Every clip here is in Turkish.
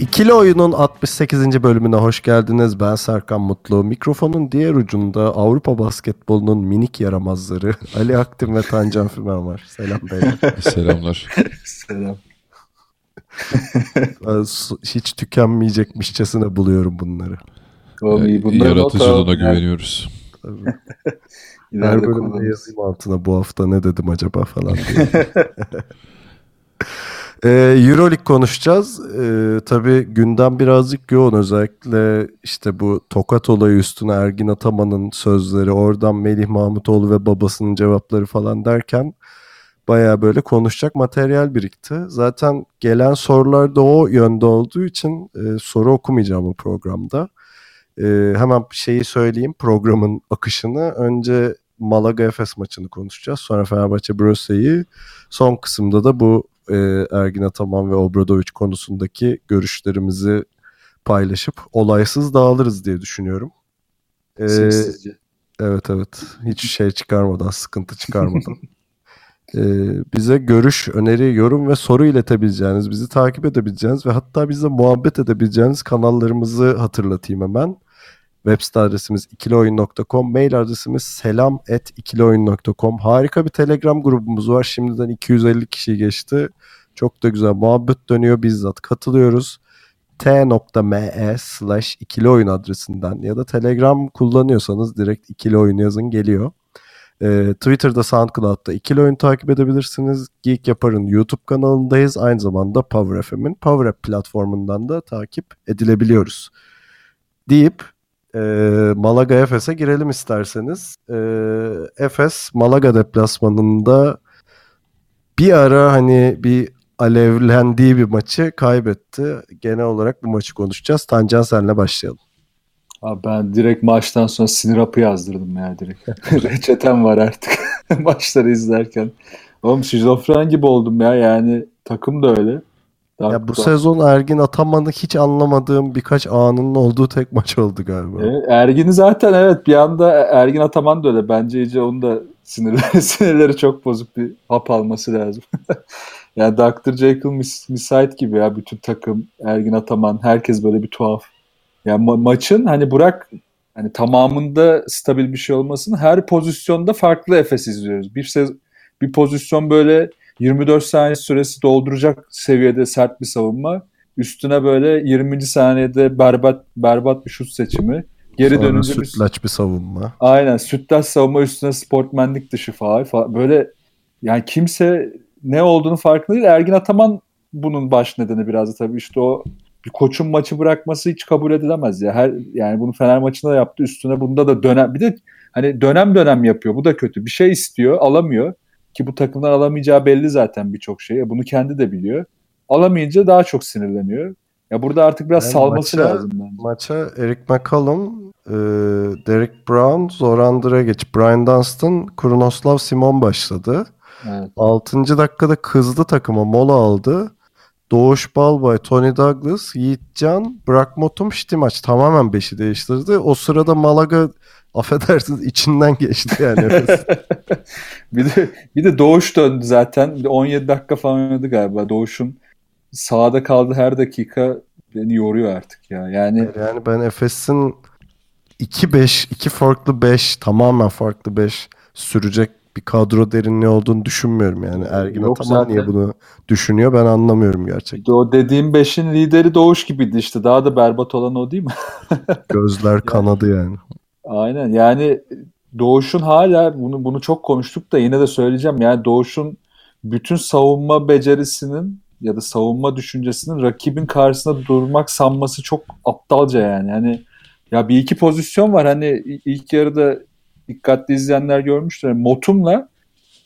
İkili Oyun'un 68. bölümüne hoş geldiniz. Ben Serkan Mutlu. Mikrofonun diğer ucunda Avrupa basketbolunun minik yaramazları Ali Aktin ve Tancan Fümen var. Selam beyler. Selamlar. Selam. Hiç tükenmeyecekmişçesine buluyorum bunları. Oğlum iyi bunları not Yaratıcılığına güveniyoruz. Her İleride bölümde yazayım altına bu hafta ne dedim acaba falan diye. Ee, Euroleague konuşacağız. Ee, tabii gündem birazcık yoğun. Özellikle işte bu tokat olayı üstüne Ergin Ataman'ın sözleri, oradan Melih Mahmutoğlu ve babasının cevapları falan derken bayağı böyle konuşacak materyal birikti. Zaten gelen sorular da o yönde olduğu için e, soru okumayacağım bu programda. Ee, hemen şeyi söyleyeyim programın akışını. Önce Malaga Efes maçını konuşacağız. Sonra Fenerbahçe Bröse'yi. Son kısımda da bu e, Ergin Ataman ve Obradovic konusundaki görüşlerimizi paylaşıp olaysız dağılırız diye düşünüyorum. Ee, Sessizce. Evet evet. Hiç şey çıkarmadan, sıkıntı çıkarmadan. Ee, bize görüş, öneri, yorum ve soru iletebileceğiniz, bizi takip edebileceğiniz ve hatta bizle muhabbet edebileceğiniz kanallarımızı hatırlatayım hemen. Web site adresimiz ikilioyun.com, mail adresimiz selam@ikilioyun.com. Harika bir Telegram grubumuz var. Şimdiden 250 kişi geçti. Çok da güzel muhabbet dönüyor. Bizzat katılıyoruz t.me slash ikili adresinden ya da Telegram kullanıyorsanız direkt ikili oyun yazın geliyor. Ee, Twitter'da SoundCloud'da ikili oyun takip edebilirsiniz. Geek Yapar'ın YouTube kanalındayız. Aynı zamanda Power FM'in Power App platformundan da takip edilebiliyoruz. Deyip e, Malaga Efes'e girelim isterseniz. E, Efes Malaga deplasmanında bir ara hani bir alevlendiği bir maçı kaybetti. Genel olarak bu maçı konuşacağız. Tancan senle başlayalım. Abi ben direkt maçtan sonra sinir hapı yazdırdım ya direkt. Reçetem var artık maçları izlerken. Oğlum şizofren gibi oldum ya yani takım da öyle. Ya bu sezon Ergin Ataman'ı hiç anlamadığım birkaç anının olduğu tek maç oldu galiba. Evet, Ergin'i zaten evet bir anda Ergin Ataman da öyle. Bence iyice onun da sinirleri, sinirleri çok bozuk bir hap alması lazım. yani Dr. Jekyll mis, müsait gibi ya bütün takım Ergin Ataman herkes böyle bir tuhaf. Yani ma- maçın hani Burak hani tamamında stabil bir şey olmasın her pozisyonda farklı Efes izliyoruz. Bir sez- bir pozisyon böyle 24 saniye süresi dolduracak seviyede sert bir savunma. Üstüne böyle 20. saniyede berbat berbat bir şut seçimi. Geri Sonra dönünce bir sütlaç bir savunma. Aynen sütlaç savunma üstüne sportmenlik dışı faal falan. Böyle yani kimse ne olduğunu farkında değil. Ergin Ataman bunun baş nedeni biraz da tabii işte o bir koçun maçı bırakması hiç kabul edilemez ya. Her yani bunu Fener maçında da yaptı. Üstüne bunda da dönem bir de hani dönem dönem yapıyor. Bu da kötü. Bir şey istiyor, alamıyor ki bu takımdan alamayacağı belli zaten birçok şey. Bunu kendi de biliyor. Alamayınca daha çok sinirleniyor. Ya burada artık biraz Yani salması maça- lazım bence. Maça Eric McCollum, e, Derek Brown, Zoran Dragic, Brian Dunstan, Krunoslav Simon başladı. Evet. 6. dakikada kızdı takıma mola aldı. Doğuş Balbay, Tony Douglas, Yiğitcan, Brakmotum Ştimaç tamamen beşi değiştirdi. O sırada Malaga affedersiniz içinden geçti yani. bir de bir de Doğuş döndü zaten. Bir de 17 dakika falan oynadı galiba. Doğuş'un sahada kaldığı her dakika beni yoruyor artık ya. Yani yani ben Efes'in 2-5, iki farklı 5, tamamen farklı 5 sürecek bir kadro derinliği olduğunu düşünmüyorum yani. Ergin Yok Ataman zaten. niye bunu düşünüyor ben anlamıyorum gerçekten. o dediğim beşin lideri Doğuş gibiydi işte. Daha da berbat olan o değil mi? Gözler kanadı yani. Aynen yani Doğuş'un hala bunu bunu çok konuştuk da yine de söyleyeceğim. Yani Doğuş'un bütün savunma becerisinin ya da savunma düşüncesinin rakibin karşısında durmak sanması çok aptalca yani. Hani ya bir iki pozisyon var hani ilk yarıda dikkatli izleyenler görmüştür. Yani Motum'la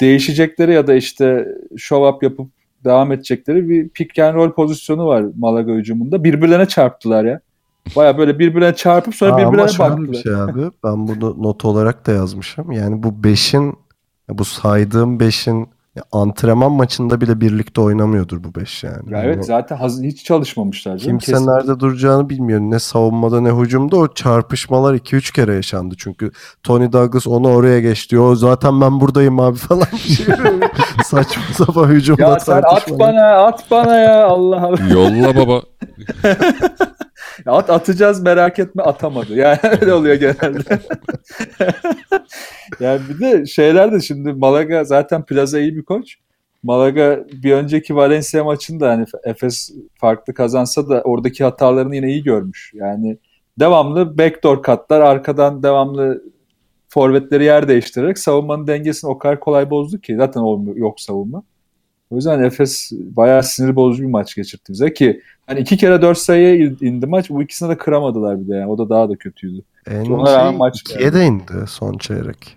değişecekleri ya da işte show up yapıp devam edecekleri bir pick and roll pozisyonu var Malaga hücumunda. Birbirlerine çarptılar ya. Baya böyle birbirine çarpıp sonra birbirlerine şöyle baktılar. bir şey abi. Ben bunu not olarak da yazmışım. Yani bu 5'in bu saydığım 5'in antrenman maçında bile birlikte oynamıyordur bu 5 yani. Ya Yani evet zaten haz- hiç çalışmamışlar. Kimse Kesin- nerede duracağını bilmiyor. Ne savunmada ne hücumda o çarpışmalar 2-3 kere yaşandı. Çünkü Tony Douglas onu oraya geçti. O zaten ben buradayım abi falan. Saçma sapan hücumda Ya sen at bana at bana ya Allah Allah. Yolla baba. Ya At atacağız merak etme atamadı. Yani öyle oluyor genelde. yani bir de şeyler de şimdi Malaga zaten Plaza iyi bir koç. Malaga bir önceki Valencia maçında hani Efes farklı kazansa da oradaki hatalarını yine iyi görmüş. Yani devamlı backdoor katlar arkadan devamlı forvetleri yer değiştirerek savunmanın dengesini o kadar kolay bozdu ki zaten olmuyor, yok savunma. O yüzden Efes bayağı sinir bozucu bir maç geçirdi bize ki hani iki kere dört sayıya indi maç bu ikisini de kıramadılar bir de yani o da daha da kötüydü. En Ona rağmen şey maç ikiye de indi son çeyrek.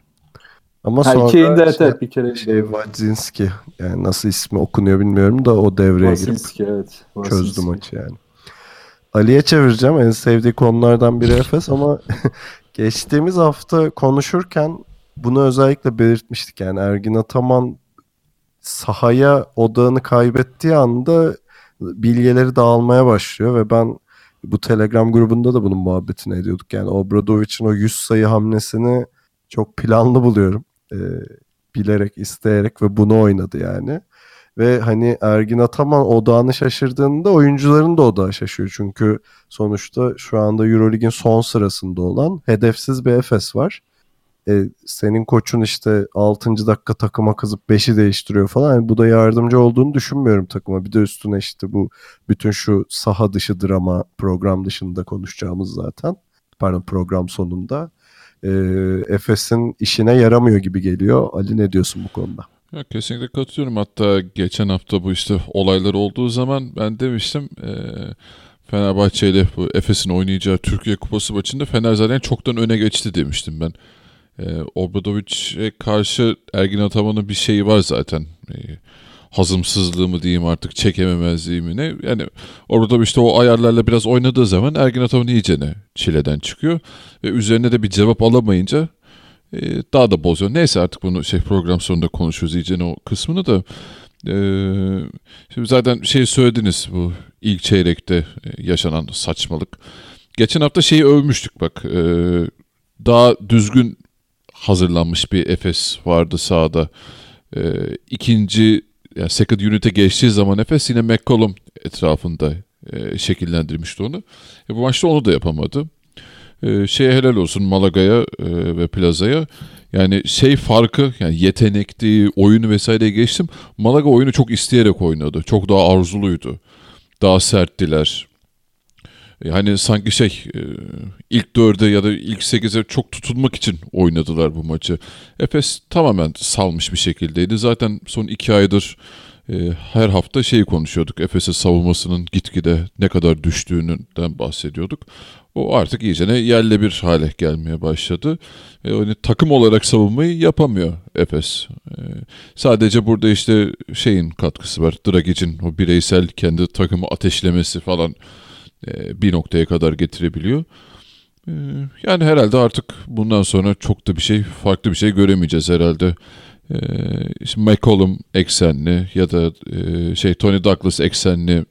Ama Ha, sonra ikiye indi evet, bir kere şey Wadzinski yani nasıl ismi okunuyor bilmiyorum da o devreye girip Vasinski evet. çözdü Vasinski. maçı yani. Ali'ye çevireceğim. En sevdiği konulardan biri Efes ama geçtiğimiz hafta konuşurken bunu özellikle belirtmiştik. Yani Ergin Ataman sahaya odağını kaybettiği anda bilyeleri dağılmaya başlıyor ve ben bu Telegram grubunda da bunun muhabbetini ediyorduk. Yani Obradovic'in o 100 sayı hamlesini çok planlı buluyorum. Ee, bilerek, isteyerek ve bunu oynadı yani. Ve hani Ergin Ataman odağını şaşırdığında oyuncuların da odağı şaşıyor. Çünkü sonuçta şu anda Eurolig'in son sırasında olan hedefsiz bir Efes var. E, senin koçun işte 6. dakika takıma kızıp 5'i değiştiriyor falan. Yani bu da yardımcı olduğunu düşünmüyorum takıma. Bir de üstüne işte bu bütün şu saha dışı drama program dışında konuşacağımız zaten. Pardon program sonunda. E, Efes'in işine yaramıyor gibi geliyor. Ali ne diyorsun bu konuda? Ya kesinlikle katılıyorum. Hatta geçen hafta bu işte olaylar olduğu zaman ben demiştim e, Fenerbahçe ile bu Efes'in oynayacağı Türkiye Kupası maçında Fener zaten çoktan öne geçti demiştim ben. E, Obradovic'e karşı Ergin Ataman'ın bir şeyi var zaten. E, hazımsızlığı mı diyeyim artık çekememezliği mi ne? Yani Obradovic işte o ayarlarla biraz oynadığı zaman Ergin Ataman iyicene çileden çıkıyor. Ve üzerine de bir cevap alamayınca e, daha da bozuyor. Neyse artık bunu şey program sonunda konuşuruz iyice o kısmını da. E, şimdi zaten şey söylediniz bu ilk çeyrekte e, yaşanan saçmalık. Geçen hafta şeyi övmüştük bak. E, daha düzgün hazırlanmış bir Efes vardı sahada. E, ikinci yani second unit'e geçtiği zaman Efes yine McCollum etrafında e, şekillendirmişti onu. Bu maçta onu da yapamadı. E, şeye helal olsun Malaga'ya e, ve Plaza'ya. Yani şey farkı yani yetenekli oyunu vesaire geçtim. Malaga oyunu çok isteyerek oynadı. Çok daha arzuluydu. Daha serttiler. Yani sanki şey e, ilk dörde ya da ilk sekize çok tutulmak için oynadılar bu maçı. Efes tamamen salmış bir şekildeydi. Zaten son iki aydır e, her hafta şeyi konuşuyorduk. Efes'in savunmasının gitgide ne kadar düştüğünden bahsediyorduk. O artık iyicene yerle bir hale gelmeye başladı. E, yani takım olarak savunmayı yapamıyor Efes. E, sadece burada işte şeyin katkısı var. Dragic'in o bireysel kendi takımı ateşlemesi falan e, bir noktaya kadar getirebiliyor. E, yani herhalde artık bundan sonra çok da bir şey farklı bir şey göremeyeceğiz herhalde. E, işte McCollum eksenli ya da e, şey Tony Douglas eksenli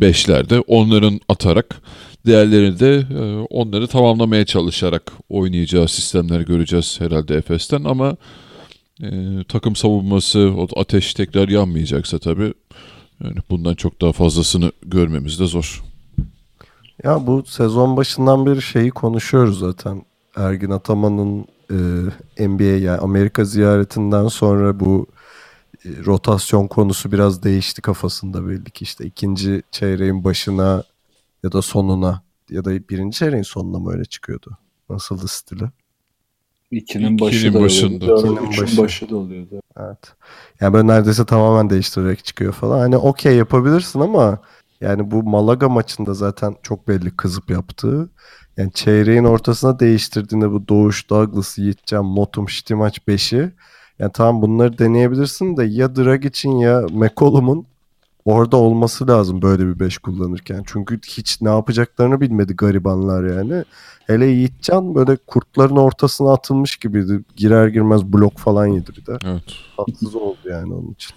beşlerde onların atarak diğerlerini de e, onları tamamlamaya çalışarak oynayacağı sistemler göreceğiz herhalde Efes'ten ama e, takım savunması o ateş tekrar yanmayacaksa tabii yani bundan çok daha fazlasını görmemiz de zor. Ya bu sezon başından beri şeyi konuşuyoruz zaten. Ergin Ataman'ın e, NBA yani Amerika ziyaretinden sonra bu rotasyon konusu biraz değişti kafasında belli ki işte ikinci çeyreğin başına ya da sonuna ya da birinci çeyreğin sonuna mı öyle çıkıyordu? Nasıldı stili? İkinin başı İkinin da başında. oluyordu. İkinin üçün başı. başı da oluyordu. Evet. Yani böyle neredeyse tamamen değiştirerek çıkıyor falan. Hani okey yapabilirsin ama yani bu Malaga maçında zaten çok belli kızıp yaptığı. Yani çeyreğin ortasına değiştirdiğinde bu Doğuş, Douglas, Yiğitcan, Motum, Şitimaç 5'i yani tamam bunları deneyebilirsin de ya Dragic'in ya McCollum'un orada olması lazım böyle bir 5 kullanırken. Çünkü hiç ne yapacaklarını bilmedi garibanlar yani. Hele Yiğitcan böyle kurtların ortasına atılmış gibiydi. Girer girmez blok falan yedi bir de. Evet. Tatsız oldu yani onun için.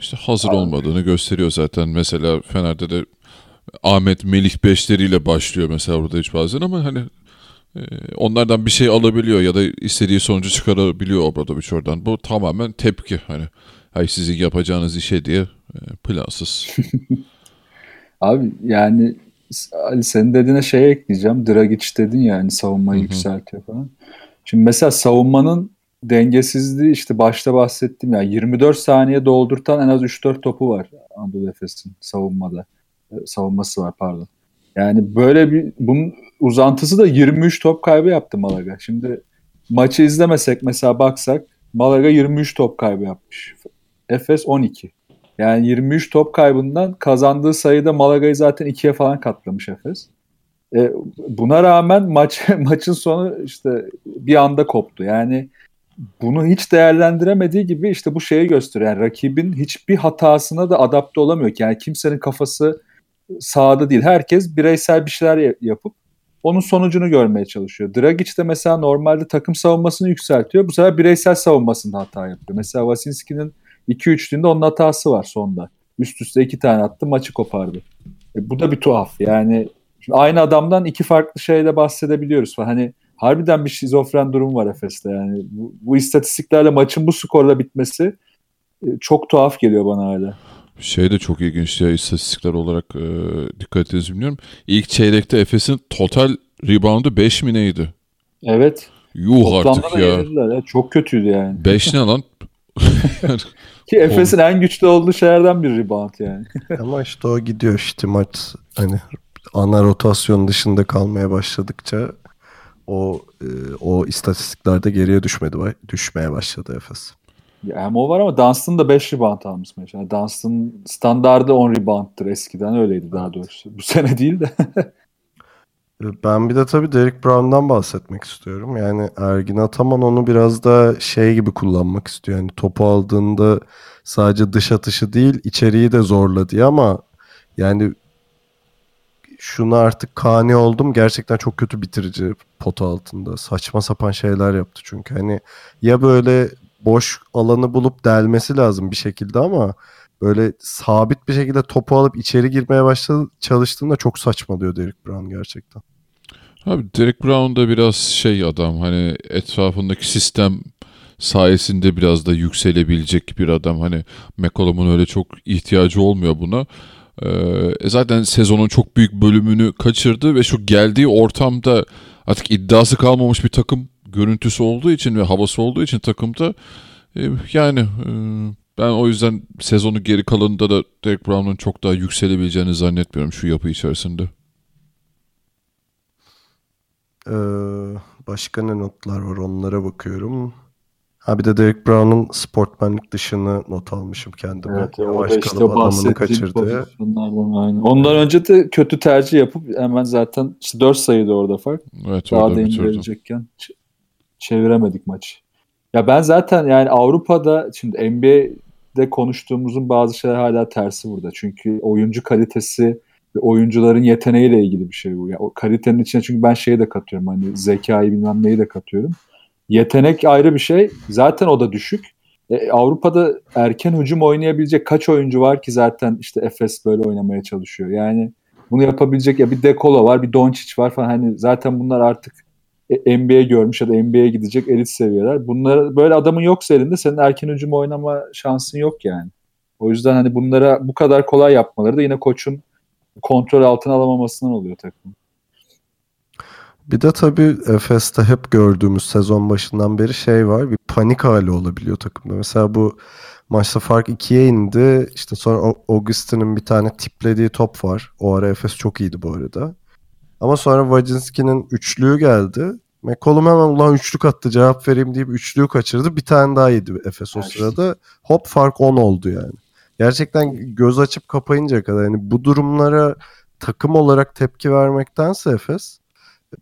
İşte hazır olmadığını gösteriyor zaten. Mesela Fener'de de Ahmet Melih beşleriyle başlıyor mesela burada hiç bazen ama hani onlardan bir şey alabiliyor ya da istediği sonucu çıkarabiliyor Obradoviç oradan. Bu tamamen tepki hani. Hay sizin yapacağınız işe diye e, plansız. Abi yani Ali senin dediğine şey ekleyeceğim. Dragic dedin ya hani savunmayı yükseltiyor falan. Şimdi mesela savunmanın dengesizliği işte başta bahsettim ya 24 saniye doldurtan en az 3-4 topu var Anadolu Efes'in savunmada. E, Savunması var pardon. Yani böyle bir bunun uzantısı da 23 top kaybı yaptı Malaga. Şimdi maçı izlemesek mesela baksak Malaga 23 top kaybı yapmış. Efes 12. Yani 23 top kaybından kazandığı sayıda Malaga'yı zaten ikiye falan katlamış Efes. E, buna rağmen maç maçın sonu işte bir anda koptu. Yani bunu hiç değerlendiremediği gibi işte bu şeyi gösteriyor. Yani rakibin hiçbir hatasına da adapte olamıyor ki. Yani kimsenin kafası sahada değil. Herkes bireysel bir şeyler ya- yapıp onun sonucunu görmeye çalışıyor. Dragic de mesela normalde takım savunmasını yükseltiyor. Bu sefer bireysel savunmasında hata yapıyor. Mesela Vasinski'nin 2-3'lüğünde onun hatası var sonda. Üst üste iki tane attı maçı kopardı. E, bu da bir tuhaf. Yani aynı adamdan iki farklı şeyle bahsedebiliyoruz. Hani harbiden bir şizofren durum var Efes'te yani. Bu, bu istatistiklerle maçın bu skorla bitmesi e, çok tuhaf geliyor bana hala. Şey de çok ilginç ya istatistikler olarak e, dikkat ettiğinizi bilmiyorum. İlk çeyrekte Efes'in total reboundu 5 mi neydi? Evet. Yuh Toplamda artık ya. ya. Çok kötüydü yani. 5 ne lan? Ki Efes'in en güçlü olduğu şeylerden bir rebound yani. Ama işte o gidiyor işte maç hani ana rotasyon dışında kalmaya başladıkça o e, o istatistiklerde geriye düşmedi düşmeye başladı Efes. Ya hem o var ama Dunstan da 5 rebound almış mesela. Dunstan standardı 10 rebound'tır eskiden öyleydi daha doğrusu. Bu sene değil de. E, Ben bir de tabii Derek Brown'dan bahsetmek istiyorum. Yani Ergin Ataman onu biraz da şey gibi kullanmak istiyor. Yani topu aldığında sadece dış atışı değil içeriği de zorla diye ama yani şunu artık kani oldum. Gerçekten çok kötü bitirici pota altında. Saçma sapan şeyler yaptı çünkü. Hani ya böyle boş alanı bulup delmesi lazım bir şekilde ama böyle sabit bir şekilde topu alıp içeri girmeye başladı çalıştığında çok saçmalıyor Derek Brown gerçekten. Abi Derek Brown da biraz şey adam hani etrafındaki sistem sayesinde biraz da yükselebilecek bir adam. Hani McCollum'un öyle çok ihtiyacı olmuyor buna. Ee, zaten sezonun çok büyük bölümünü kaçırdı ve şu geldiği ortamda artık iddiası kalmamış bir takım görüntüsü olduğu için ve havası olduğu için takımda e, yani e, ben o yüzden sezonu geri kalanında da Derek Brown'un çok daha yükselebileceğini zannetmiyorum şu yapı içerisinde. Ee, başka ne notlar var onlara bakıyorum. Ha bir de Derek Brown'un sportmenlik dışını not almışım kendime. Evet, o da işte adamını bahsettiğim kaçırdı. aynen. Ondan önce de kötü tercih yapıp hemen zaten işte 4 sayıydı orada fark. Evet Daha orada da bitirdi. indirecekken çeviremedik maçı. Ya ben zaten yani Avrupa'da şimdi NBA'de konuştuğumuzun bazı şeyler hala tersi burada. Çünkü oyuncu kalitesi ve oyuncuların yeteneğiyle ilgili bir şey bu. Ya o kalitenin içine çünkü ben şeyi de katıyorum hani zekayı bilmem neyi de katıyorum. Yetenek ayrı bir şey. Zaten o da düşük. E, Avrupa'da erken hücum oynayabilecek kaç oyuncu var ki zaten işte Efes böyle oynamaya çalışıyor. Yani bunu yapabilecek ya bir Dekolo var, bir Doncic var falan. Hani zaten bunlar artık NBA görmüş ya da NBA'ye gidecek elit seviyeler. Bunlar böyle adamın yoksa elinde senin erken hücum oynama şansın yok yani. O yüzden hani bunlara bu kadar kolay yapmaları da yine koçun kontrol altına alamamasından oluyor takım. Bir de tabii Efes'te hep gördüğümüz sezon başından beri şey var. Bir panik hali olabiliyor takımda. Mesela bu maçta fark ikiye indi. İşte sonra Augustin'in bir tane tiplediği top var. O ara Efes çok iyiydi bu arada. Ama sonra Wajinski'nin üçlüğü geldi. McCollum hemen ulan üçlük attı cevap vereyim deyip üçlüğü kaçırdı. Bir tane daha yedi Efes o işte. sırada. Hop fark 10 oldu yani. Gerçekten göz açıp kapayıncaya kadar yani bu durumlara takım olarak tepki vermektense Efes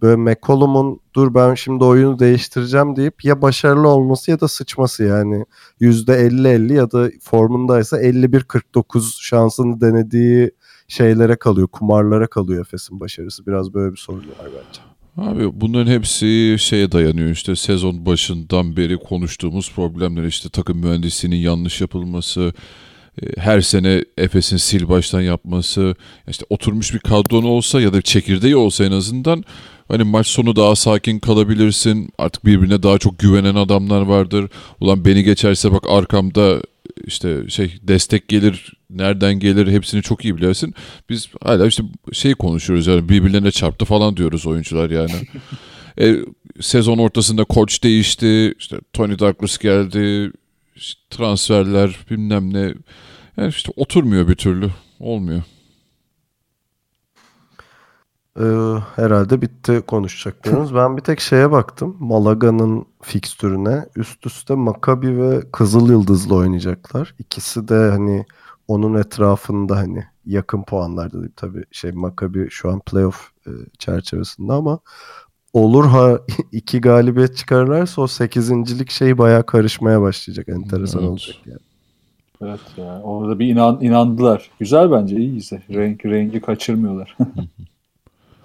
böyle McCollum'un dur ben şimdi oyunu değiştireceğim deyip ya başarılı olması ya da sıçması yani %50-50 ya da formundaysa 51-49 şansını denediği şeylere kalıyor, kumarlara kalıyor Efes'in başarısı. Biraz böyle bir sorun var bence. Abi bunların hepsi şeye dayanıyor işte sezon başından beri konuştuğumuz problemler işte takım mühendisliğinin yanlış yapılması, e, her sene Efes'in sil baştan yapması, işte oturmuş bir kadron olsa ya da çekirdeği olsa en azından hani maç sonu daha sakin kalabilirsin. Artık birbirine daha çok güvenen adamlar vardır. Ulan beni geçerse bak arkamda işte şey destek gelir, nereden gelir hepsini çok iyi bilirsin. Biz hala işte şey konuşuyoruz yani birbirlerine çarptı falan diyoruz oyuncular yani. e, sezon ortasında koç değişti, işte Tony Douglas geldi, işte transferler bilmem ne. Yani işte oturmuyor bir türlü. Olmuyor. Ee, herhalde bitti konuşacaklarımız. ben bir tek şeye baktım. Malaga'nın fikstürüne. Üst üste Maccabi ve Kızıl Yıldız'la oynayacaklar. İkisi de hani onun etrafında hani yakın puanlarda değil. Tabii şey Maccabi şu an playoff e, çerçevesinde ama olur ha iki galibiyet çıkarırlarsa o sekizincilik şey bayağı karışmaya başlayacak. Enteresan Evet. olacak yani. Evet ya. Orada bir inan, inandılar. Güzel bence. iyi ise. Renk, rengi kaçırmıyorlar.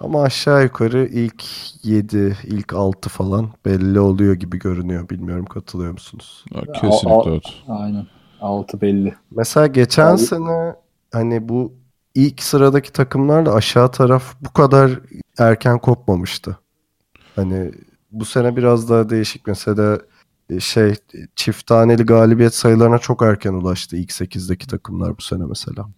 Ama aşağı yukarı ilk 7, ilk 6 falan belli oluyor gibi görünüyor. Bilmiyorum katılıyor musunuz? Ha, kesinlikle Al-. Aynen. Altı belli. Mesela geçen Abi- sene hani bu ilk sıradaki takımlar da aşağı taraf bu kadar erken kopmamıştı. Hani bu sene biraz daha değişik. Mesela e, şey çift taneli galibiyet sayılarına çok erken ulaştı ilk 8'deki takımlar bu sene mesela.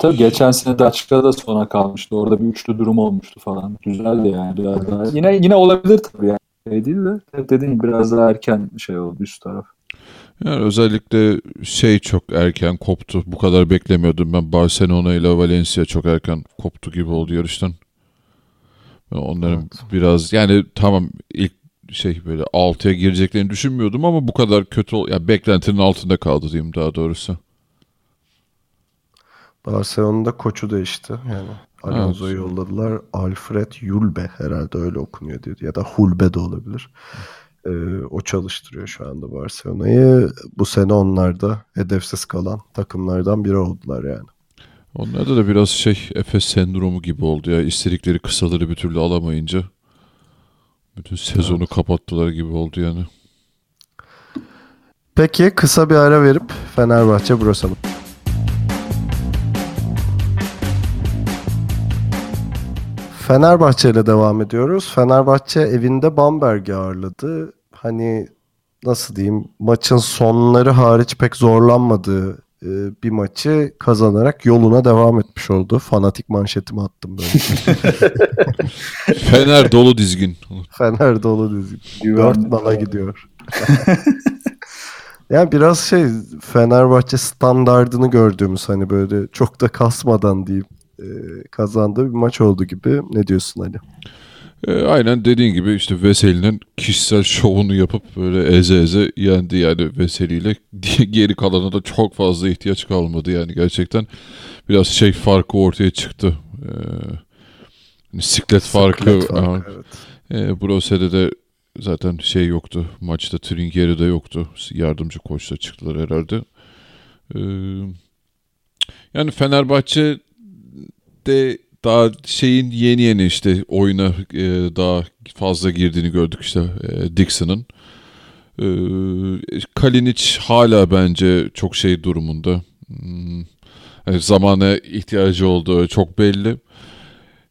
Tabii geçen sene de açıkta da sona kalmıştı. Orada bir üçlü durum olmuştu falan. Güzeldi yani. Biraz daha. Yine yine olabilir tabii yani. Şey değil de dediğim gibi biraz daha erken şey oldu üst taraf. Yani özellikle şey çok erken koptu. Bu kadar beklemiyordum ben. Barcelona ile Valencia çok erken koptu gibi oldu yarıştan. Onların biraz yani tamam ilk şey böyle 6'ya gireceklerini düşünmüyordum ama bu kadar kötü ya beklentinin altında kaldı diyeyim daha doğrusu. Barcelona'da koçu değişti. Yani Alonso'yu yolladılar. Alfred Yulbe herhalde öyle okunuyor diyor. Ya da Hulbe de olabilir. Ee, o çalıştırıyor şu anda Barcelona'yı. Bu sene onlar da hedefsiz kalan takımlardan biri oldular yani. Onlarda da biraz şey Efes sendromu gibi oldu ya. İstedikleri kısaları bir türlü alamayınca bütün sezonu kapattılar gibi oldu yani. Peki kısa bir ara verip Fenerbahçe Brosalım. Fenerbahçe ile devam ediyoruz. Fenerbahçe evinde Bamberg'i ağırladı. Hani nasıl diyeyim maçın sonları hariç pek zorlanmadığı e, bir maçı kazanarak yoluna devam etmiş oldu. Fanatik manşetimi attım böyle. Fener dolu dizgin. Fener dolu dizi. Güven- Dört nala gidiyor. yani biraz şey Fenerbahçe standardını gördüğümüz hani böyle çok da kasmadan diyeyim kazandığı bir maç oldu gibi. Ne diyorsun Ali? E, aynen dediğin gibi işte Veseli'nin kişisel şovunu yapıp böyle eze eze yendi yani Veseli'yle. Geri kalana da çok fazla ihtiyaç kalmadı yani gerçekten. Biraz şey farkı ortaya çıktı. E, hani siklet farkı. Siklet farkı, aha. evet. E, Brose'de de zaten şey yoktu. Maçta Trinkieri de yoktu. Yardımcı koçla çıktılar herhalde. E, yani Fenerbahçe de daha şeyin yeni yeni işte oyuna e, daha fazla girdiğini gördük işte e, Dixon'ın. E, Kalinic hala bence çok şey durumunda. Hmm, yani zamana ihtiyacı olduğu çok belli.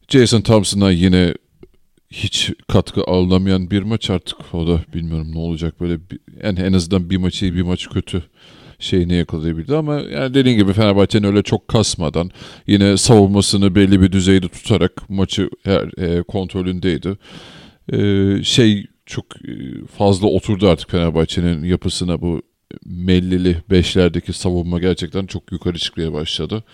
Jason Thompson'a yine hiç katkı alınamayan bir maç artık. O da bilmiyorum ne olacak böyle bir, yani en azından bir maçı iyi bir maç kötü şeyini yakalayabildi ama yani dediğin gibi Fenerbahçe'nin öyle çok kasmadan yine savunmasını belli bir düzeyde tutarak maçı her e, kontrolündeydi. E, şey çok e, fazla oturdu artık Fenerbahçe'nin yapısına bu mellili beşlerdeki savunma gerçekten çok yukarı çıkmaya başladı.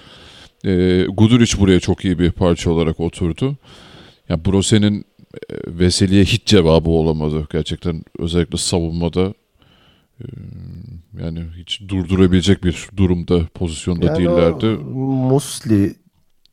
E, Guduric buraya çok iyi bir parça olarak oturdu. Ya Brose'nin e, Veseli'ye hiç cevabı olamadı. Gerçekten özellikle savunmada e, yani hiç durdurabilecek bir durumda, pozisyonda Yani değillerdi. Musli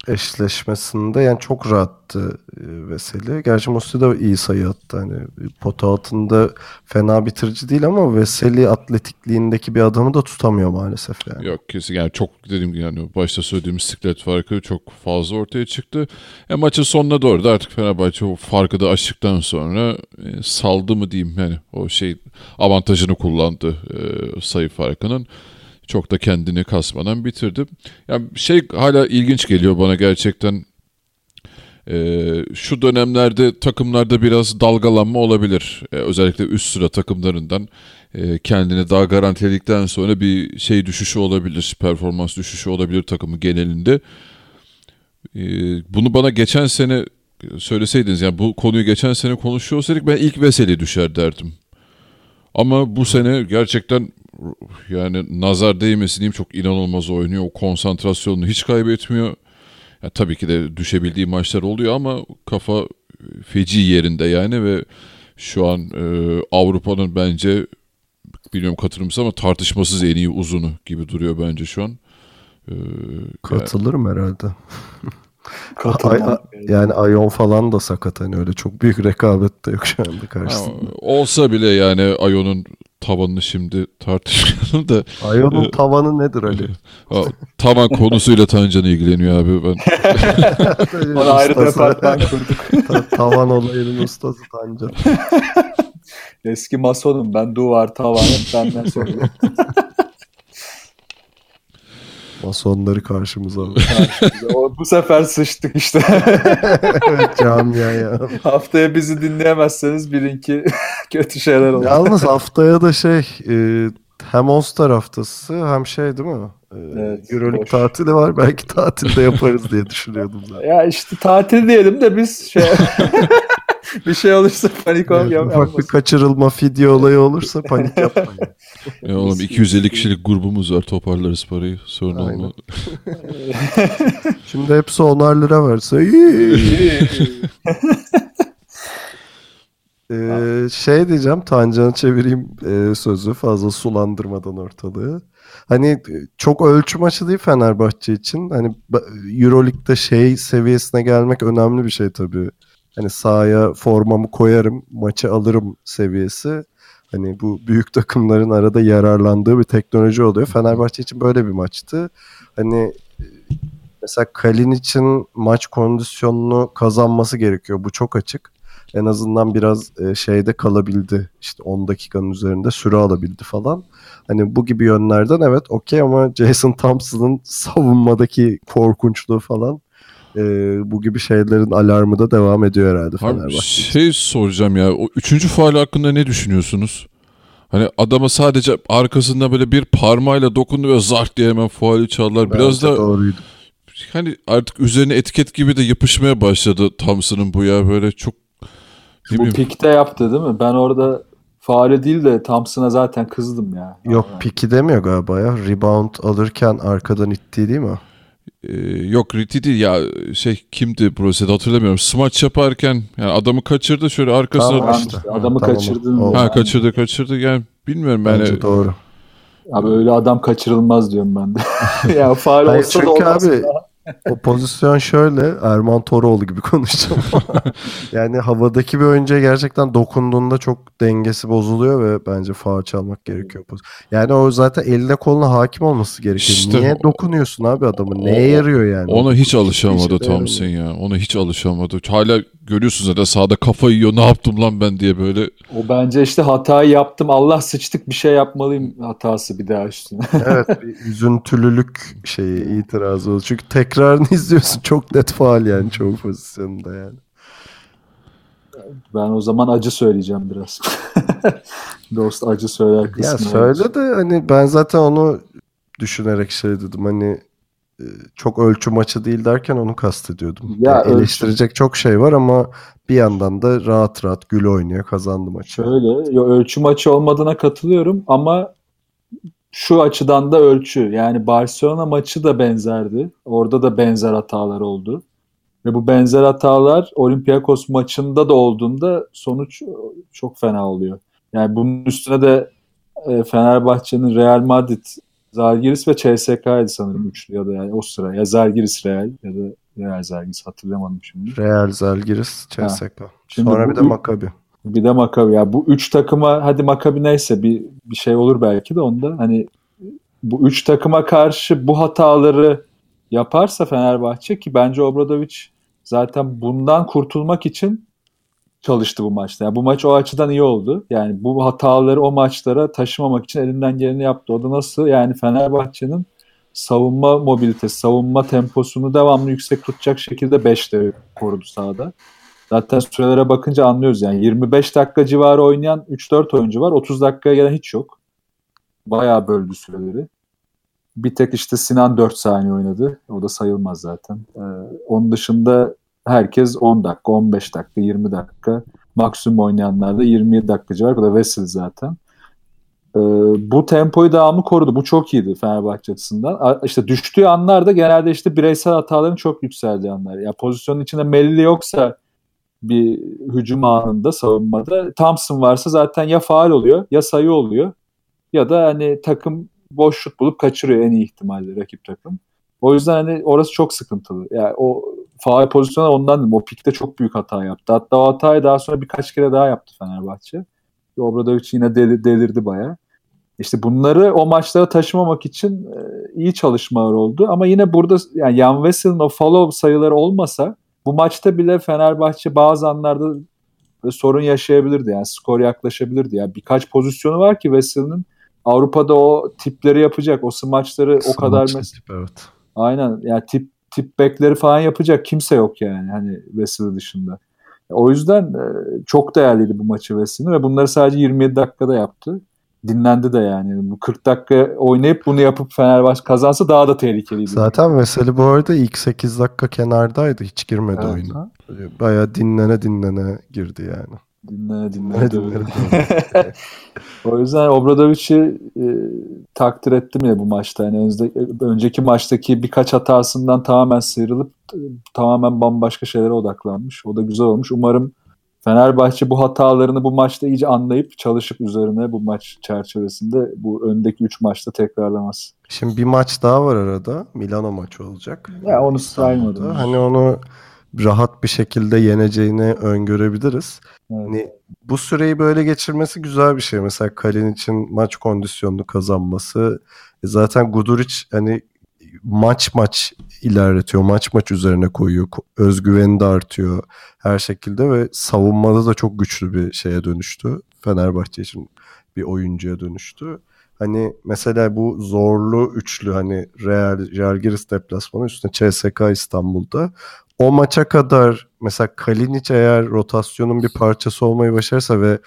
eşleşmesinde yani çok rahattı e, Veseli. Gerçi Musti de iyi sayı attı. Hani pota altında fena bitirici değil ama Veseli atletikliğindeki bir adamı da tutamıyor maalesef yani. Yok kesin yani çok dediğim gibi yani başta söylediğim siklet farkı çok fazla ortaya çıktı. E, maçın sonuna doğru da artık Fenerbahçe o farkı da açtıktan sonra e, saldı mı diyeyim yani o şey avantajını kullandı e, sayı farkının. Çok da kendini kasmadan bitirdi. Yani şey hala ilginç geliyor bana gerçekten. Ee, şu dönemlerde takımlarda biraz dalgalanma olabilir. Ee, özellikle üst sıra takımlarından e, kendini daha garantiledikten sonra bir şey düşüşü olabilir. Performans düşüşü olabilir takımı genelinde. Ee, bunu bana geçen sene söyleseydiniz yani bu konuyu geçen sene konuşuyor olsaydık ben ilk Veseli düşer derdim. Ama bu sene gerçekten yani nazar değmesin diyeyim çok inanılmaz oynuyor. O konsantrasyonunu hiç kaybetmiyor. Ya, tabii ki de düşebildiği maçlar oluyor ama kafa feci yerinde yani ve şu an e, Avrupa'nın bence bilmiyorum katılır mısın ama tartışmasız en iyi uzunu gibi duruyor bence şu an. E, Katılırım yani. herhalde. Katılmam. Ay, yani Ayon falan da sakat hani öyle çok büyük rekabet de yok şu anda karşısında. Ha, olsa bile yani Ayon'un tavanını şimdi tartışmayalım da. Ayon'un tavanı nedir Ali? Tavan konusuyla Tancan ilgileniyor abi ben. Ona ayrı departman kurduk. Ta tavan olayının ustası Tancan. Eski masonum ben duvar tavan hep benden söylüyorum. Masonları karşımıza alıyor. o, bu sefer sıçtık işte. evet camia ya. Haftaya bizi dinleyemezseniz bilin ki kötü şeyler olur. Yalnız haftaya da şey e, hem All-Star haftası hem şey değil mi? E, Evet, Euroleague tatili var. Belki tatilde yaparız diye düşünüyordum zaten. Ya işte tatil diyelim de biz şey bir şey olursa panik ol Evet, ufak bir kaçırılma fidye olayı olursa panik yapmayın. Ya oğlum 250 kişilik grubumuz var toparlarız parayı sorun Aynen. olma. Şimdi hepsi onar lira verse. Ee, şey diyeceğim Tancan'ı çevireyim e, sözü fazla sulandırmadan ortalığı. Hani çok ölçü maçı değil Fenerbahçe için. Hani Euroleague'de şey seviyesine gelmek önemli bir şey tabii. Hani sahaya formamı koyarım, maçı alırım seviyesi. Hani bu büyük takımların arada yararlandığı bir teknoloji oluyor. Fenerbahçe için böyle bir maçtı. Hani mesela Kalin için maç kondisyonunu kazanması gerekiyor. Bu çok açık en azından biraz e, şeyde kalabildi. İşte 10 dakikanın üzerinde süre alabildi falan. Hani bu gibi yönlerden evet okey ama Jason Thompson'ın savunmadaki korkunçluğu falan e, bu gibi şeylerin alarmı da devam ediyor herhalde Fenerbahçe. şey soracağım ya o üçüncü faal hakkında ne düşünüyorsunuz? Hani adama sadece arkasında böyle bir parmağıyla dokundu ve zart diye hemen faali çaldılar. Biraz Bence da doğruydu. hani artık üzerine etiket gibi de yapışmaya başladı Thompson'ın bu ya böyle çok Bu bileyim. pikte yaptı değil mi? Ben orada fare değil de Thompson'a zaten kızdım ya. Yok Yani. piki demiyor galiba ya. Rebound alırken arkadan ittiği değil mi? Ee, yok Riti değil ya şey kimdi prosede hatırlamıyorum. Smaç yaparken yani adamı kaçırdı şöyle arkasına Tamam Tamam işte. adamı Tamam, kaçırdın. mı? Ha kaçırdı kaçırdı yani bilmiyorum yani. Bence doğru. Abi öyle adam kaçırılmaz diyorum ben de. ya faal Hayır, olsa da çünkü olmaz. abi o pozisyon şöyle Erman Toroğlu gibi konuşacağım. yani havadaki bir oyuncuya gerçekten dokunduğunda çok dengesi bozuluyor ve bence faul çalmak gerekiyor. Yani o zaten eline koluna hakim olması gerekiyor. İşte Niye o- dokunuyorsun abi adamı? o- Neye yarıyor yani? Ona hiç alışamadı şey Thompson ya. Ona hiç alışamadı. Hala görüyorsunuz zaten sağda kafayı yiyor. Ne yaptım lan ben diye böyle. O bence işte hatayı yaptım. Allah sıçtık bir şey yapmalıyım hatası bir daha üstüne. evet bir üzüntülülük şeyi itirazı oldu. Çünkü tekrarını izliyorsun çok net faal yani çoğu pozisyonda yani. ben o zaman acı söyleyeceğim biraz. Dost acı söyler kısmı. Ya söyle de hani ben zaten onu düşünerek şey dedim hani çok ölçü maçı değil derken onu kastediyordum. Ya Yani ölçü- eleştirecek çok şey var ama bir yandan da rahat rahat gül oynuyor kazandı maçı. Şöyle yo, ölçü maçı olmadığına katılıyorum ama şu açıdan da ölçü. Yani Barcelona maçı da benzerdi. Orada da benzer hatalar oldu. Ve bu benzer hatalar Olympiakos maçında da olduğunda sonuç çok fena oluyor. Yani bunun üstüne de e, Fenerbahçe'nin Real Madrid Zalgiris ve CSK'ydı sanırım üçlü ya da yani o sıra. Ya Zalgiris Real ya da Real Zalgiris hatırlamadım şimdi. Real, Zalgiris, CSK. Şimdi Sonra bu bir de Maccabi. Bir de Maccabi. Ya bu üç takıma hadi Maccabi neyse bir, bir şey olur belki de onda. Hani bu üç takıma karşı bu hataları yaparsa Fenerbahçe ki bence Obradovic zaten bundan kurtulmak için çalıştı bu maçta. Yani bu maç o açıdan iyi oldu. Yani bu hataları o maçlara taşımamak için elinden geleni yaptı. O da nasıl? Yani Fenerbahçe'nin savunma mobilitesi, savunma temposunu devamlı yüksek tutacak şekilde 5'te korudu sahada. Zaten sürelere bakınca anlıyoruz yani 25 dakika civarı oynayan 3-4 oyuncu var. 30 dakikaya gelen hiç yok. Bayağı böldü süreleri. Bir tek işte Sinan 4 saniye oynadı. O da sayılmaz zaten. Ee, onun dışında herkes 10 dakika, 15 dakika, 20 dakika. Maksimum oynayanlar da 27 dakika civarı. Bu da Wesley zaten. Ee, bu tempoyu devamlı korudu. Bu çok iyiydi Fenerbahçe açısından. A- İşte düştüğü anlarda genelde işte bireysel hataların çok yükseldiği anlar. Ya pozisyonun içinde Melli yoksa bir hücum anında savunmada Thompson varsa zaten ya faal oluyor ya sayı oluyor ya da hani takım boş şut bulup kaçırıyor en iyi ihtimalle rakip takım. O yüzden hani orası çok sıkıntılı. Yani o faal pozisyonu ondan dedim. O pikte çok büyük hata yaptı. Hatta o hatayı daha sonra birkaç kere daha yaptı Fenerbahçe. Obradovic yine deli, delirdi bayağı. İşte bunları o maçlara taşımamak için e, iyi çalışmalar oldu. Ama yine burada yani Jan Vessel'in o follow sayıları olmasa bu maçta bile Fenerbahçe bazı anlarda e, sorun yaşayabilirdi. Yani skor yaklaşabilirdi. Yani birkaç pozisyonu var ki Vessel'in Avrupa'da o tipleri yapacak. O smaçları o kadar mes- tip, evet. Aynen. Yani tip tip bekleri falan yapacak kimse yok yani hani Wesley dışında. O yüzden e, çok değerliydi bu maçı Wesley'nin ve bunları sadece 27 dakikada yaptı. Dinlendi de yani. Bu 40 dakika oynayıp bunu yapıp Fenerbahçe kazansa daha da tehlikeliydi. Zaten Veseli bu arada ilk 8 dakika kenardaydı. Hiç girmedi Evet. oyuna. Bayağı dinlene dinlene girdi yani. Dinle dinle. Dinlene dinlene. O yüzden Obradovic'i e, takdir ettim ya bu maçta. Yani önce- önceki maçtaki birkaç hatasından tamamen sıyrılıp e, tamamen bambaşka şeylere odaklanmış. O da güzel olmuş. Umarım Fenerbahçe bu hatalarını bu maçta iyice anlayıp çalışıp üzerine bu maç çerçevesinde bu öndeki 3 maçta tekrarlamaz. Şimdi bir maç daha var arada. Milano maçı olacak. Ya onu saymadım. Hani onu rahat bir şekilde yeneceğini öngörebiliriz. Hani bu süreyi böyle geçirmesi güzel bir şey. Mesela Kalin için maç kondisyonunu kazanması. E zaten Guduric hani maç maç ilerletiyor. Maç maç üzerine koyuyor. Ko- Özgüveni de artıyor her şekilde ve savunmada da çok güçlü bir şeye dönüştü. Fenerbahçe için bir oyuncuya dönüştü. Hani mesela bu zorlu üçlü hani Real, Žalgiris deplasmanı üstüne CSK İstanbul'da o maça kadar mesela Kalinic eğer rotasyonun bir parçası olmayı başarsa ve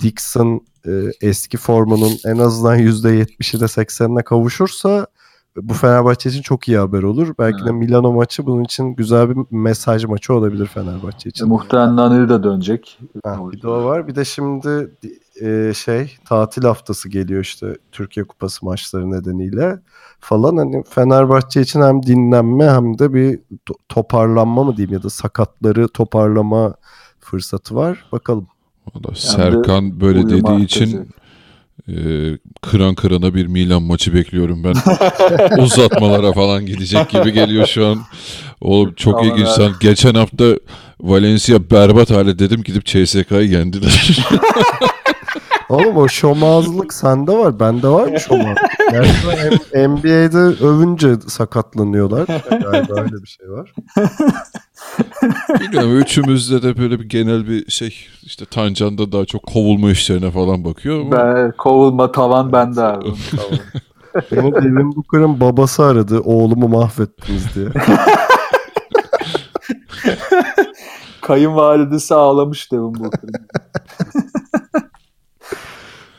Dixon e, eski formunun en azından %70'ine 80'ine kavuşursa bu Fenerbahçe için çok iyi haber olur. Belki de Evet. Milano maçı bunun için güzel bir mesaj maçı olabilir Fenerbahçe E, için. muhtemelen Naneli de dönecek. Ha, bir de o var. Bir de şimdi e, şey tatil haftası geliyor işte Türkiye Kupası maçları nedeniyle falan hani Fenerbahçe için hem dinlenme hem de bir to- toparlanma mı diyeyim ya da sakatları toparlama fırsatı var. Bakalım. Valla Serkan böyle uyuma dediği için atacak. e, kıran kırana bir Milan maçı bekliyorum ben. Uzatmalara falan gidecek gibi geliyor şu an. Oğlum çok Aman ilginç. Sen geçen hafta Valencia berbat hale dedim gidip CSK'yı yendiler. Oğlum o şomazlık sende var. Bende var mı M- NBA'de övünce sakatlanıyorlar. Galiba öyle bir şey var. Bilmiyorum üçümüzde de böyle bir genel bir şey işte Tancan'da daha çok kovulma işlerine falan bakıyor. ama Ben, kovulma tavan bende abi. Tamam. Beni Devin Booker'ın babası aradı. Oğlumu mahvettiniz diye. Kayınvalidesi ağlamış Devin Booker'ın.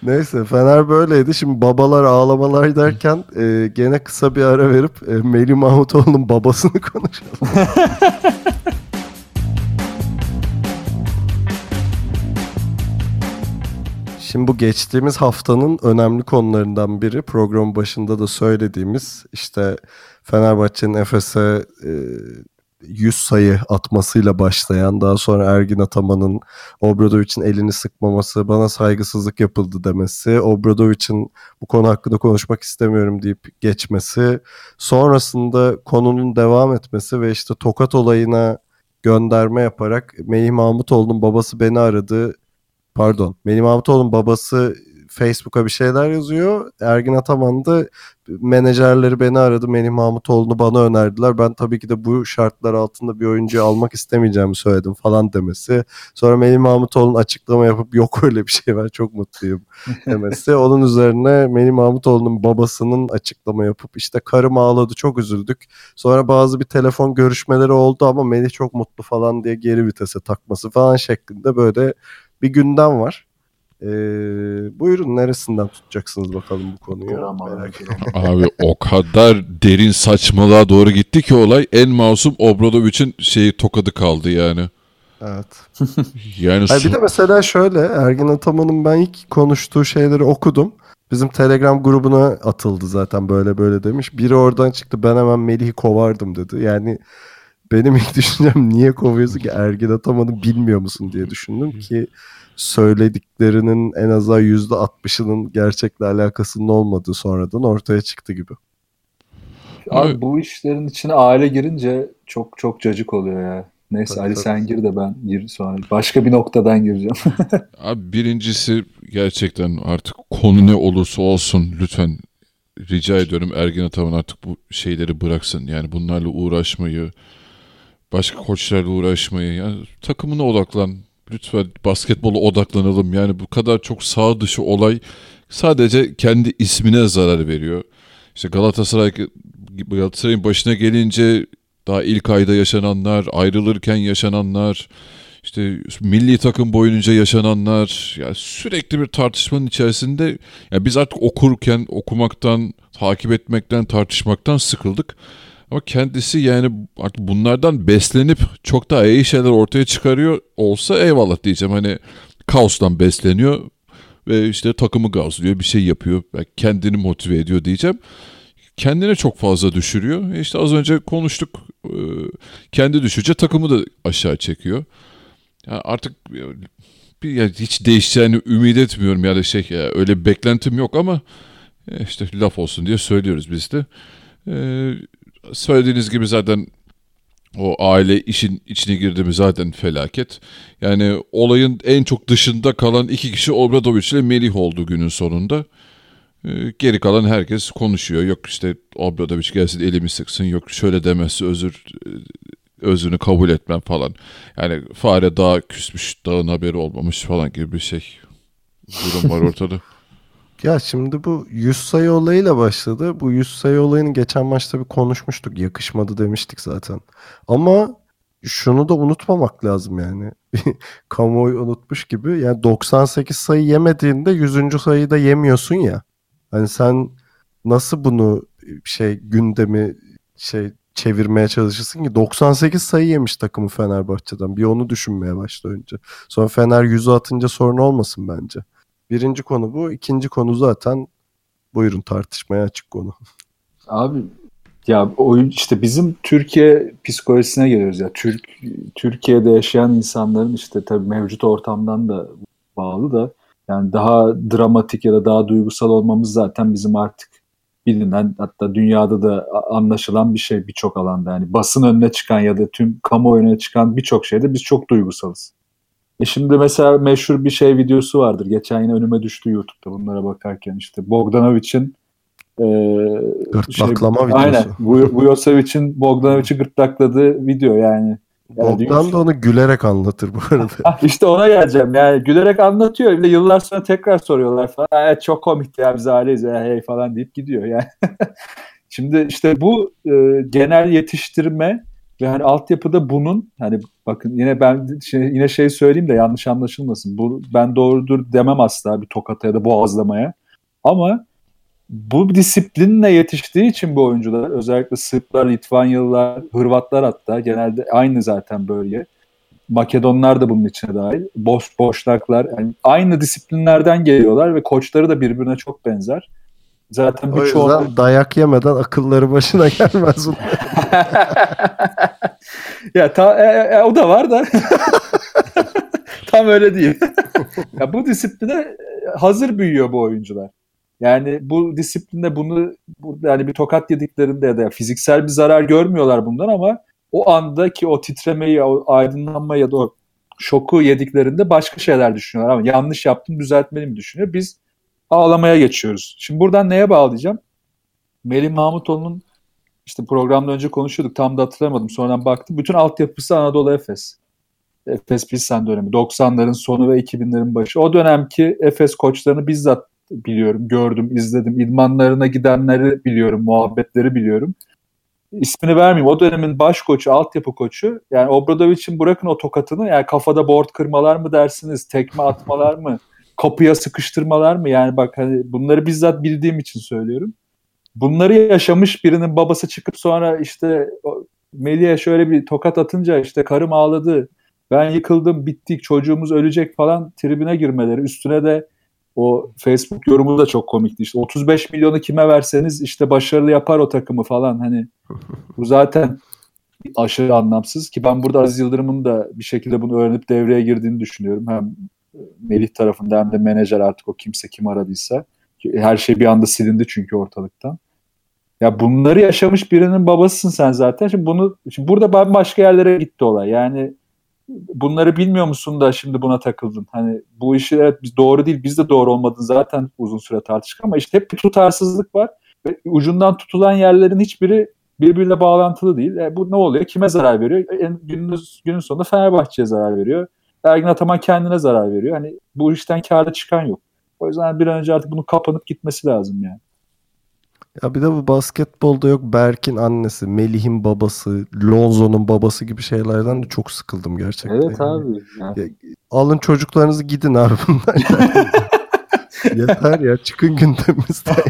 Neyse Fener böyleydi. Şimdi babalar ağlamalar derken e, gene kısa bir ara verip e, Melih Mahmutoğlu'nun babasını konuşalım. Şimdi bu geçtiğimiz haftanın önemli konularından biri programın başında da söylediğimiz işte Fenerbahçe'nin Efes'e e, 100 sayı atmasıyla başlayan daha sonra Ergin Ataman'ın Obradovic'in elini sıkmaması, bana saygısızlık yapıldı demesi, Obradovic'in bu konu hakkında konuşmak istemiyorum deyip geçmesi, sonrasında konunun devam etmesi ve işte Tokat olayına gönderme yaparak Melih Mahmutoğlu'nun babası beni aradı. Pardon, Melih Mahmutoğlu'nun babası Facebook'a bir şeyler yazıyor. Ergin Ataman da menajerleri beni aradı. Melih Mahmutoğlu'nu bana önerdiler. Ben tabii ki de bu şartlar altında bir oyuncuyu almak istemeyeceğimi söyledim falan demesi. Sonra Melih Mahmutoğlu'nun açıklama yapıp yok öyle bir şey ben çok mutluyum demesi. Onun üzerine Melih Mahmutoğlu'nun babasının açıklama yapıp işte karım ağladı çok üzüldük. Sonra bazı bir telefon görüşmeleri oldu ama Melih çok mutlu falan diye geri vitese takması falan şeklinde böyle bir gündem var. Ee, buyurun neresinden tutacaksınız bakalım bu konuyu. Merak. Abi o kadar derin saçmalığa doğru gitti ki olay en masum Obradovic'in şeyi tokadı kaldı yani. Evet. Yani Hayır, bir de mesela şöyle Ergin Ataman'ın ben ilk konuştuğu şeyleri okudum. Bizim Telegram grubuna atıldı zaten böyle böyle demiş. Biri oradan çıktı ben hemen Melih'i kovardım dedi. Yani benim ilk düşüncem niye kovuyorsun ki Ergin Ataman'ı bilmiyor musun diye düşündüm ki söylediklerinin en azından %60'ının gerçekle alakasının olmadığı sonradan ortaya çıktı gibi. Abi bu işlerin içine aile girince çok çok cacık oluyor ya. Neyse Tabii, Ali tabii. sen gir de ben gir sonra. Başka bir noktadan gireceğim. Abi birincisi gerçekten artık konu ne olursa olsun lütfen rica ediyorum Ergin Ataman artık bu şeyleri bıraksın. Yani bunlarla uğraşmayı, başka koçlarla uğraşmayı, yani takımına odaklan. Lütfen basketbola odaklanalım. Yani bu kadar çok sağ dışı olay sadece kendi ismine zarar veriyor. İşte Galatasaray Galatasaray'ın başına gelince daha ilk ayda yaşananlar, ayrılırken yaşananlar, işte milli takım boyunca yaşananlar, yani sürekli bir tartışmanın içerisinde ya biz artık okurken okumaktan, takip etmekten, tartışmaktan sıkıldık. Ama kendisi yani bunlardan beslenip çok daha iyi şeyler ortaya çıkarıyor olsa eyvallah diyeceğim. Hani kaostan besleniyor ve işte takımı gazlıyor, bir şey yapıyor, belki kendini motive ediyor diyeceğim. Kendini çok fazla düşürüyor. E İşte az önce konuştuk. e, Kendi düşünce takımı da aşağı çekiyor. Yani artık bir yani hiç değişeceğini ümit etmiyorum yani şey ya, öyle beklentim yok ama e, işte laf olsun diye söylüyoruz biz de. E, söylediğiniz gibi zaten o aile işin içine girdi mi zaten felaket. Yani olayın en çok dışında kalan iki kişi Obradoviç ile Melih oldu günün sonunda. Ee, Geri kalan herkes konuşuyor. Yok işte Obradoviç gelsin elimi sıksın. Yok şöyle demezse özür e, özünü kabul etmem falan. Yani fare daha küsmüş, dağın haberi olmamış falan gibi bir şey. Durum var ortada. Ya şimdi bu 100 sayı olayıyla başladı. Bu 100 sayı olayını geçen maçta bir konuşmuştuk. Yakışmadı demiştik zaten. Ama şunu da unutmamak lazım yani. Kamuoyu unutmuş gibi. Yani 98 sayı yemediğinde 100. sayıyı da yemiyorsun ya. Hani sen nasıl bunu şey gündemi şey çevirmeye çalışırsın ki 98 sayı yemiş takımı Fenerbahçe'den. Bir onu düşünmeye başla önce. Sonra Fener 100'ü atınca sorun olmasın bence. Birinci konu bu. İkinci konu zaten buyurun tartışmaya açık konu. Abi ya oyun işte bizim Türkiye psikolojisine geliyoruz ya. Türk Türkiye'de yaşayan insanların işte tabii mevcut ortamdan da bağlı da yani daha dramatik ya da daha duygusal olmamız zaten bizim artık bilinen hatta dünyada da anlaşılan bir şey birçok alanda yani basın önüne çıkan ya da tüm kamuoyuna çıkan birçok şeyde biz çok duygusalız. E şimdi mesela meşhur bir şey videosu vardır. Geçen yine önüme düştü YouTube'da bunlara bakarken işte Bogdanovic'in e, Gırtlaklama videosu. Aynen. Vujosevic'in Bogdanovic'i gırtlakladığı video yani. Yani Bogdan da onu gülerek anlatır bu arada. Ah, işte ona geleceğim. Yani gülerek anlatıyor. Bir de yıllar sonra tekrar soruyorlar falan. Evet çok komikti ya biz aileyiz ya hey falan deyip gidiyor yani. Şimdi işte bu e, genel yetiştirme ve hani altyapıda bunun hani bakın yine ben şey, yine şey söyleyeyim de yanlış anlaşılmasın. Bu ben doğrudur demem asla bir tokata ya da boğazlamaya. Ama bu disiplinle yetiştiği için bu oyuncular özellikle Sırplar, Litvanyalılar, Hırvatlar hatta genelde aynı zaten bölge. Makedonlar da bunun içine dahil. Boş boşlaklar yani aynı disiplinlerden geliyorlar ve koçları da birbirine çok benzer. Zaten O birçoğu yüzden dayak yemeden akılları başına gelmez. ya ta, e, e, o da var da tam öyle değil. ya bu disipline e, hazır büyüyor bu oyuncular. Yani bu disiplinde bunu bu, yani bir tokat yediklerinde ya da fiziksel bir zarar görmüyorlar bundan ama o andaki o titremeyi, o aydınlanmayı ya da o şoku yediklerinde başka şeyler düşünüyorlar ama yanlış yaptım düzeltmeliyim düşünüyor. Biz ağlamaya geçiyoruz. Şimdi buradan neye bağlayacağım? Melih Mahmutoğlu'nun işte programdan önce konuşuyorduk tam da hatırlamadım sonradan baktım. Bütün altyapısı Anadolu Efes. Efes Pilsen dönemi. 90'ların sonu ve 2000'lerin başı. O dönemki Efes koçlarını bizzat biliyorum, gördüm, izledim. İdmanlarına gidenleri biliyorum, muhabbetleri biliyorum. İsmini vermeyeyim. O dönemin baş koçu, altyapı koçu. Yani Obradovic'in bırakın o tokatını. Yani kafada board kırmalar mı dersiniz, tekme atmalar mı, kapıya sıkıştırmalar mı? Yani bak hani bunları bizzat bildiğim için söylüyorum. Bunları yaşamış birinin babası çıkıp sonra işte Melih'e şöyle bir tokat atınca işte karım ağladı. Ben yıkıldım, bittik, çocuğumuz ölecek falan tribüne girmeleri. Üstüne de o Facebook yorumu da çok komikti. İşte 35 milyonu kime verseniz işte başarılı yapar o takımı falan. Hani bu zaten aşırı anlamsız ki ben burada Aziz Yıldırım'ın da bir şekilde bunu öğrenip devreye girdiğini düşünüyorum. Hem Melih tarafında hem de menajer artık o kimse kim aradıysa. Her şey bir anda silindi çünkü ortalıktan. Ya bunları yaşamış birinin babasısın sen zaten. Şimdi bunu şimdi burada başka yerlere gitti olay. Yani bunları bilmiyor musun da şimdi buna takıldın. Hani bu işi evet biz doğru değil, biz de doğru olmadığını zaten uzun süre tartıştık ama işte hep bir tutarsızlık var ve ucundan tutulan yerlerin hiçbiri birbiriyle bağlantılı değil. E, bu ne oluyor? Kime zarar veriyor? En, günün, günün sonunda Fenerbahçe'ye zarar veriyor. Ergin Ataman kendine zarar veriyor. Hani bu işten kârda çıkan yok. O yüzden bir an önce artık bunu kapanıp gitmesi lazım yani. Ya bir de bu basketbolda yok Berk'in annesi, Melih'in babası, Lonzo'nun babası gibi şeylerden de çok sıkıldım gerçekten. Evet abi. Yani. Ya, alın çocuklarınızı gidin abi bundan. Yeter ya çıkın gündemimizde.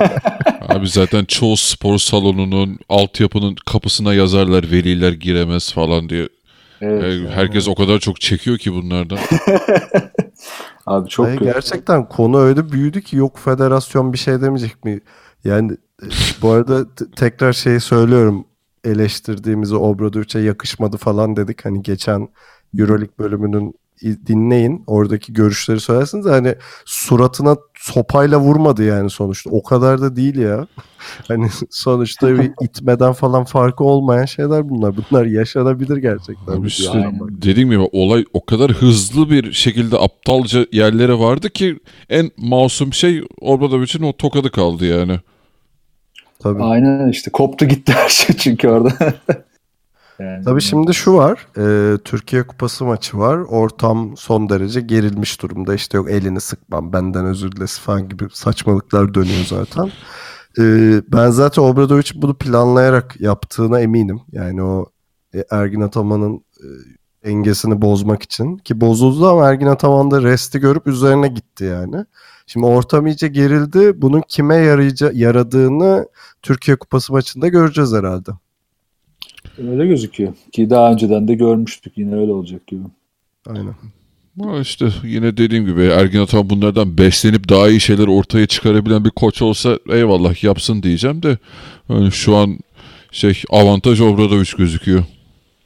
Abi zaten çoğu spor salonunun altyapının kapısına yazarlar veliler giremez falan diye. Evet, Herkes o kadar çok çekiyor ki bunlardan. Abi çok Hayır, gerçekten konu öyle büyüdü ki yok federasyon bir şey demeyecek mi? Yani bu arada t- tekrar şeyi söylüyorum eleştirdiğimizi Obradovic'e yakışmadı falan dedik. Hani geçen Euroleague bölümünün dinleyin. Oradaki görüşleri söylersiniz. Hani suratına sopayla vurmadı yani sonuçta. O kadar da değil ya. Hani sonuçta bir itmeden falan farkı olmayan şeyler bunlar. Bunlar yaşanabilir gerçekten. Abi işte dediğim gibi olay o kadar hızlı bir şekilde aptalca yerlere vardı ki en masum şey Obradovic'in o tokadı kaldı yani. Tabii. Aynen işte koptu gitti her şey çünkü orada. yani, Tabii şimdi şu var. E, Türkiye Kupası maçı var. Ortam son derece gerilmiş durumda. İşte yok elini sıkmam benden özür dilesin falan gibi saçmalıklar dönüyor zaten. E, ben zaten Obradovic bunu planlayarak yaptığına eminim. Yani o e, Ergin Ataman'ın e, engesini bozmak için. Ki bozuldu ama Ergin Ataman da resti görüp üzerine gitti yani. Şimdi ortam iyice gerildi. Bunun kime yarayıca, yaradığını Türkiye Kupası maçında göreceğiz herhalde. Öyle gözüküyor. Ki daha önceden de görmüştük. Yine öyle olacak gibi. Aynen. Ama işte yine dediğim gibi Ergin Ataman bunlardan beslenip daha iyi şeyler ortaya çıkarabilen bir koç olsa eyvallah yapsın diyeceğim de yani şu an şey avantaj Obradoviç gözüküyor.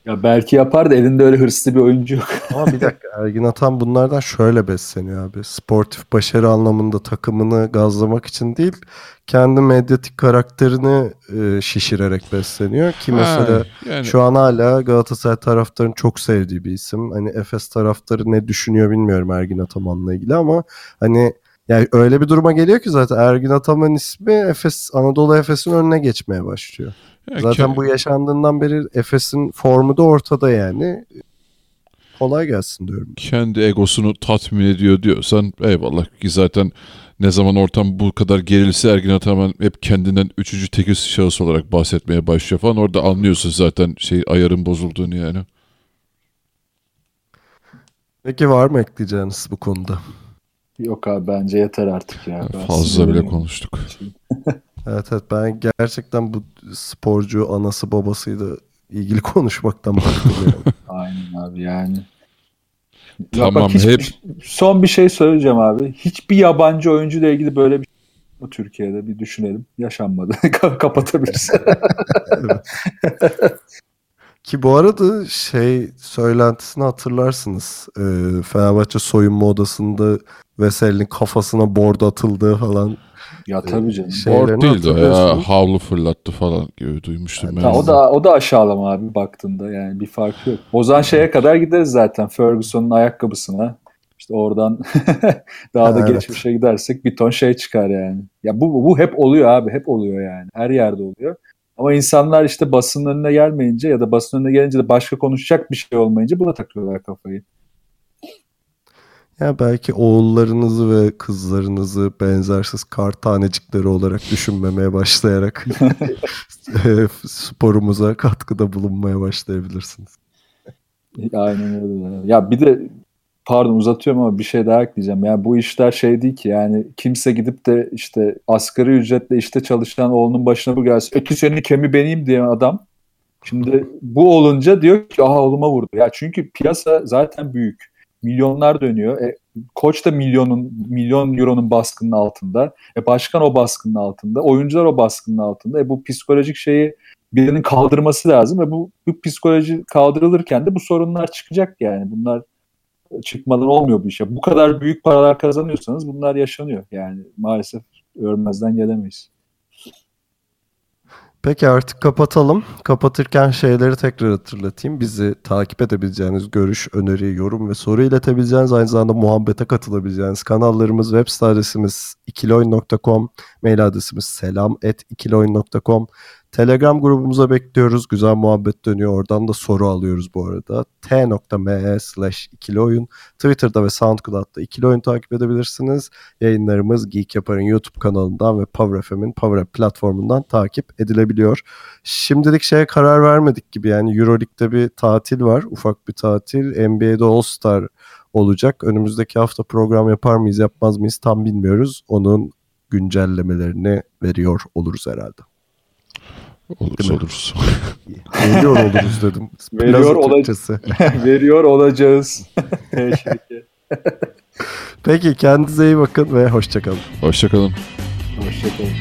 Ya belki yapar da elinde öyle hırslı bir oyuncu yok. Ama bir dakika Ergin Atan bunlardan şöyle besleniyor abi. Sportif başarı anlamında takımını gazlamak için değil, kendi medyatik karakterini e, şişirerek besleniyor. Ki mesela yani... şu an hala Galatasaray taraftarının çok sevdiği bir isim. Hani Efes taraftarı ne düşünüyor bilmiyorum Ergin Ataman'la ilgili ama hani yani öyle bir duruma geliyor ki zaten Ergin Ataman ismi Efes Anadolu Efes'in önüne geçmeye başlıyor. Ya Zaten bu yaşandığından beri Efes'in formu da ortada yani. Kolay gelsin diyorum. Kendi egosunu tatmin ediyor diyorsan eyvallah ki zaten ne zaman ortam bu kadar gerilse Ergin Ataman hep kendinden üçüncü tekil şahıs olarak bahsetmeye başlıyor falan. Orada anlıyorsun zaten şey ayarın bozulduğunu yani. Peki var mı ekleyeceğiniz bu konuda? Yok abi bence yeter artık ya. Ben Fazla bile konuştuk. evet evet ben gerçekten bu sporcu anası babasıyla ilgili konuşmaktan yani. Aynen abi yani. Tamam bak, hiç, hep son bir şey söyleyeceğim abi. Hiçbir yabancı oyuncu ile ilgili böyle bir mu Türkiye'de bir düşünelim. Yaşanmadı. Kapatabiliriz. Ki bu arada şey söylentisini hatırlarsınız. Ee, Fenerbahçe soyunma odasında Veseli'nin kafasına bordo atıldığı falan. ya tabii canım. Board değildi o ya. Havlu fırlattı falan gibi duymuştum ben. Ha, o da o da aşağılama abi baktığında yani bir farkı yok. Ozan şeye kadar gideriz zaten Ferguson'un ayakkabısına. İşte oradan daha da Evet. geçmişe gidersek bir ton şey çıkar yani. Ya bu bu hep oluyor abi, hep oluyor yani. Her yerde oluyor. Ama insanlar işte basının önüne gelmeyince ya da basının önüne gelince de başka konuşacak bir şey olmayınca buna takıyorlar kafayı. Ya belki oğullarınızı ve kızlarınızı benzersiz kar tanecikleri olarak düşünmemeye başlayarak e, sporumuza katkıda bulunmaya başlayabilirsiniz. Aynen öyle. Ya bir de pardon uzatıyorum ama bir şey daha ekleyeceğim. Yani bu işler şey değil ki yani kimse gidip de işte asgari ücretle işte çalışan oğlunun başına bu gelsin. Eki senin kemi benim diye adam. Şimdi bu olunca diyor ki aha oğluma vurdu. Ya çünkü piyasa zaten büyük. Milyonlar dönüyor. E, koç da milyonun milyon euronun baskının altında. E, başkan o baskının altında. Oyuncular o baskının altında. E, bu psikolojik şeyi birinin kaldırması lazım ve bu, bu psikoloji kaldırılırken de bu sorunlar çıkacak yani. Bunlar çıkmadan olmuyor bu işe. Bu kadar büyük paralar kazanıyorsanız bunlar yaşanıyor. Yani maalesef örmezden gelemeyiz. Peki artık kapatalım. Kapatırken şeyleri tekrar hatırlatayım. Bizi takip edebileceğiniz görüş, öneri, yorum ve soru iletebileceğiniz aynı zamanda muhabbete katılabileceğiniz kanallarımız, web site adresimiz ikiloyun.com, mail adresimiz selam@ikiloyun.com. Telegram grubumuza bekliyoruz. Güzel muhabbet dönüyor. Oradan da soru alıyoruz bu arada. t.me slash ikili oyun. Twitter'da ve SoundCloud'da ikili oyun takip edebilirsiniz. Yayınlarımız Geek Yapar'ın YouTube kanalından ve Power FM'in Power App platformundan takip edilebiliyor. Şimdilik şeye karar vermedik gibi yani Euroleague'de bir tatil var. Ufak bir tatil. NBA'de All-Star olacak. Önümüzdeki hafta program yapar mıyız yapmaz mıyız tam bilmiyoruz. Onun güncellemelerini veriyor oluruz herhalde. Oluruz oluruz. Veriyor oluruz dedim. Veriyor. Türkçesi. Veriyor olacağız. Teşekkür. Peki kendinize iyi bakın ve hoşçakalın. Hoşçakalın. Hoşçakalın.